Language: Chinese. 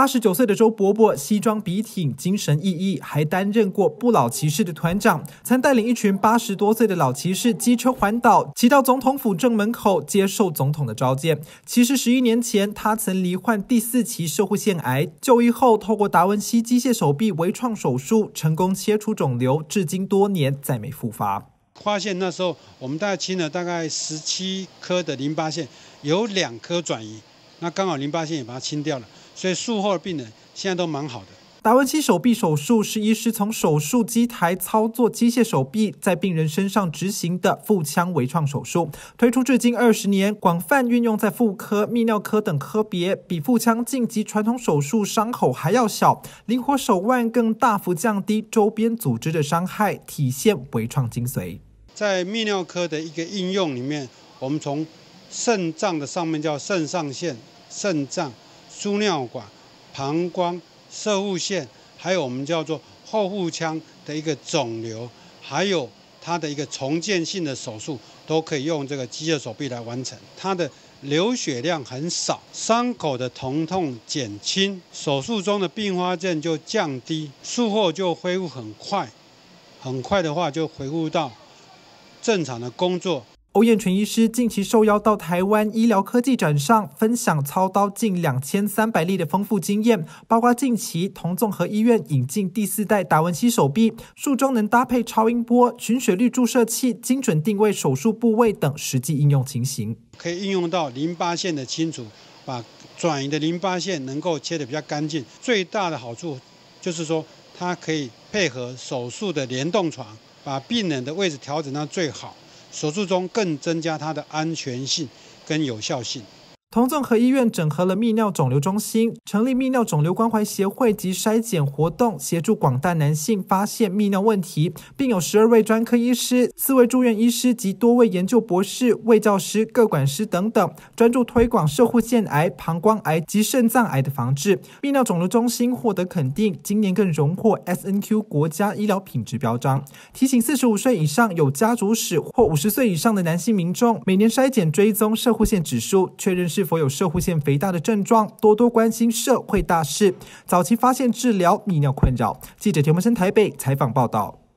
八十九岁的周伯伯，西装笔挺，精神奕奕，还担任过不老骑士的团长，曾带领一群八十多岁的老骑士机车环岛，骑到总统府正门口接受总统的召见。其实十一年前，他曾罹患第四期射护腺癌，就医后透过达文西机械手臂微创手术成功切除肿瘤，至今多年再没复发。发现那时候我们大概清了大概十七颗的淋巴腺，有两颗转移，那刚好淋巴腺也把它清掉了。所以术后的病人现在都蛮好的。达文西手臂手术是医师从手术机台操作机械手臂，在病人身上执行的腹腔微创手术，推出至今二十年，广泛运用在妇科、泌尿科等科别，比腹腔镜及传统手术伤口还要小，灵活手腕更大幅降低周边组织的伤害，体现微创精髓。在泌尿科的一个应用里面，我们从肾脏的上面叫肾上腺、肾脏。输尿管、膀胱、射护腺，还有我们叫做后腹腔的一个肿瘤，还有它的一个重建性的手术，都可以用这个机械手臂来完成。它的流血量很少，伤口的疼痛减轻，手术中的并发症就降低，术后就恢复很快，很快的话就恢复到正常的工作。欧燕纯医师近期受邀到台湾医疗科技展上，分享操刀近两千三百例的丰富经验，包括近期同综合医院引进第四代达文西手臂，术中能搭配超音波、群血率注射器，精准定位手术部位等实际应用情形，可以应用到淋巴腺的清除，把转移的淋巴腺能够切得比较干净。最大的好处就是说，它可以配合手术的联动床，把病人的位置调整到最好。手术中更增加它的安全性跟有效性。同综合医院整合了泌尿肿瘤中心，成立泌尿肿瘤关怀协会及筛检活动，协助广大男性发现泌尿问题，并有十二位专科医师、四位住院医师及多位研究博士、卫教师、各管师等等，专注推广射护腺癌、膀胱癌及肾脏癌的防治。泌尿肿瘤中心获得肯定，今年更荣获 S N Q 国家医疗品质标章。提醒四十五岁以上有家族史或五十岁以上的男性民众，每年筛检追踪射护腺指数，确认是。是否有射护腺肥大的症状？多多关心社会大事，早期发现治疗泌尿困扰。记者田文生台北采访报道。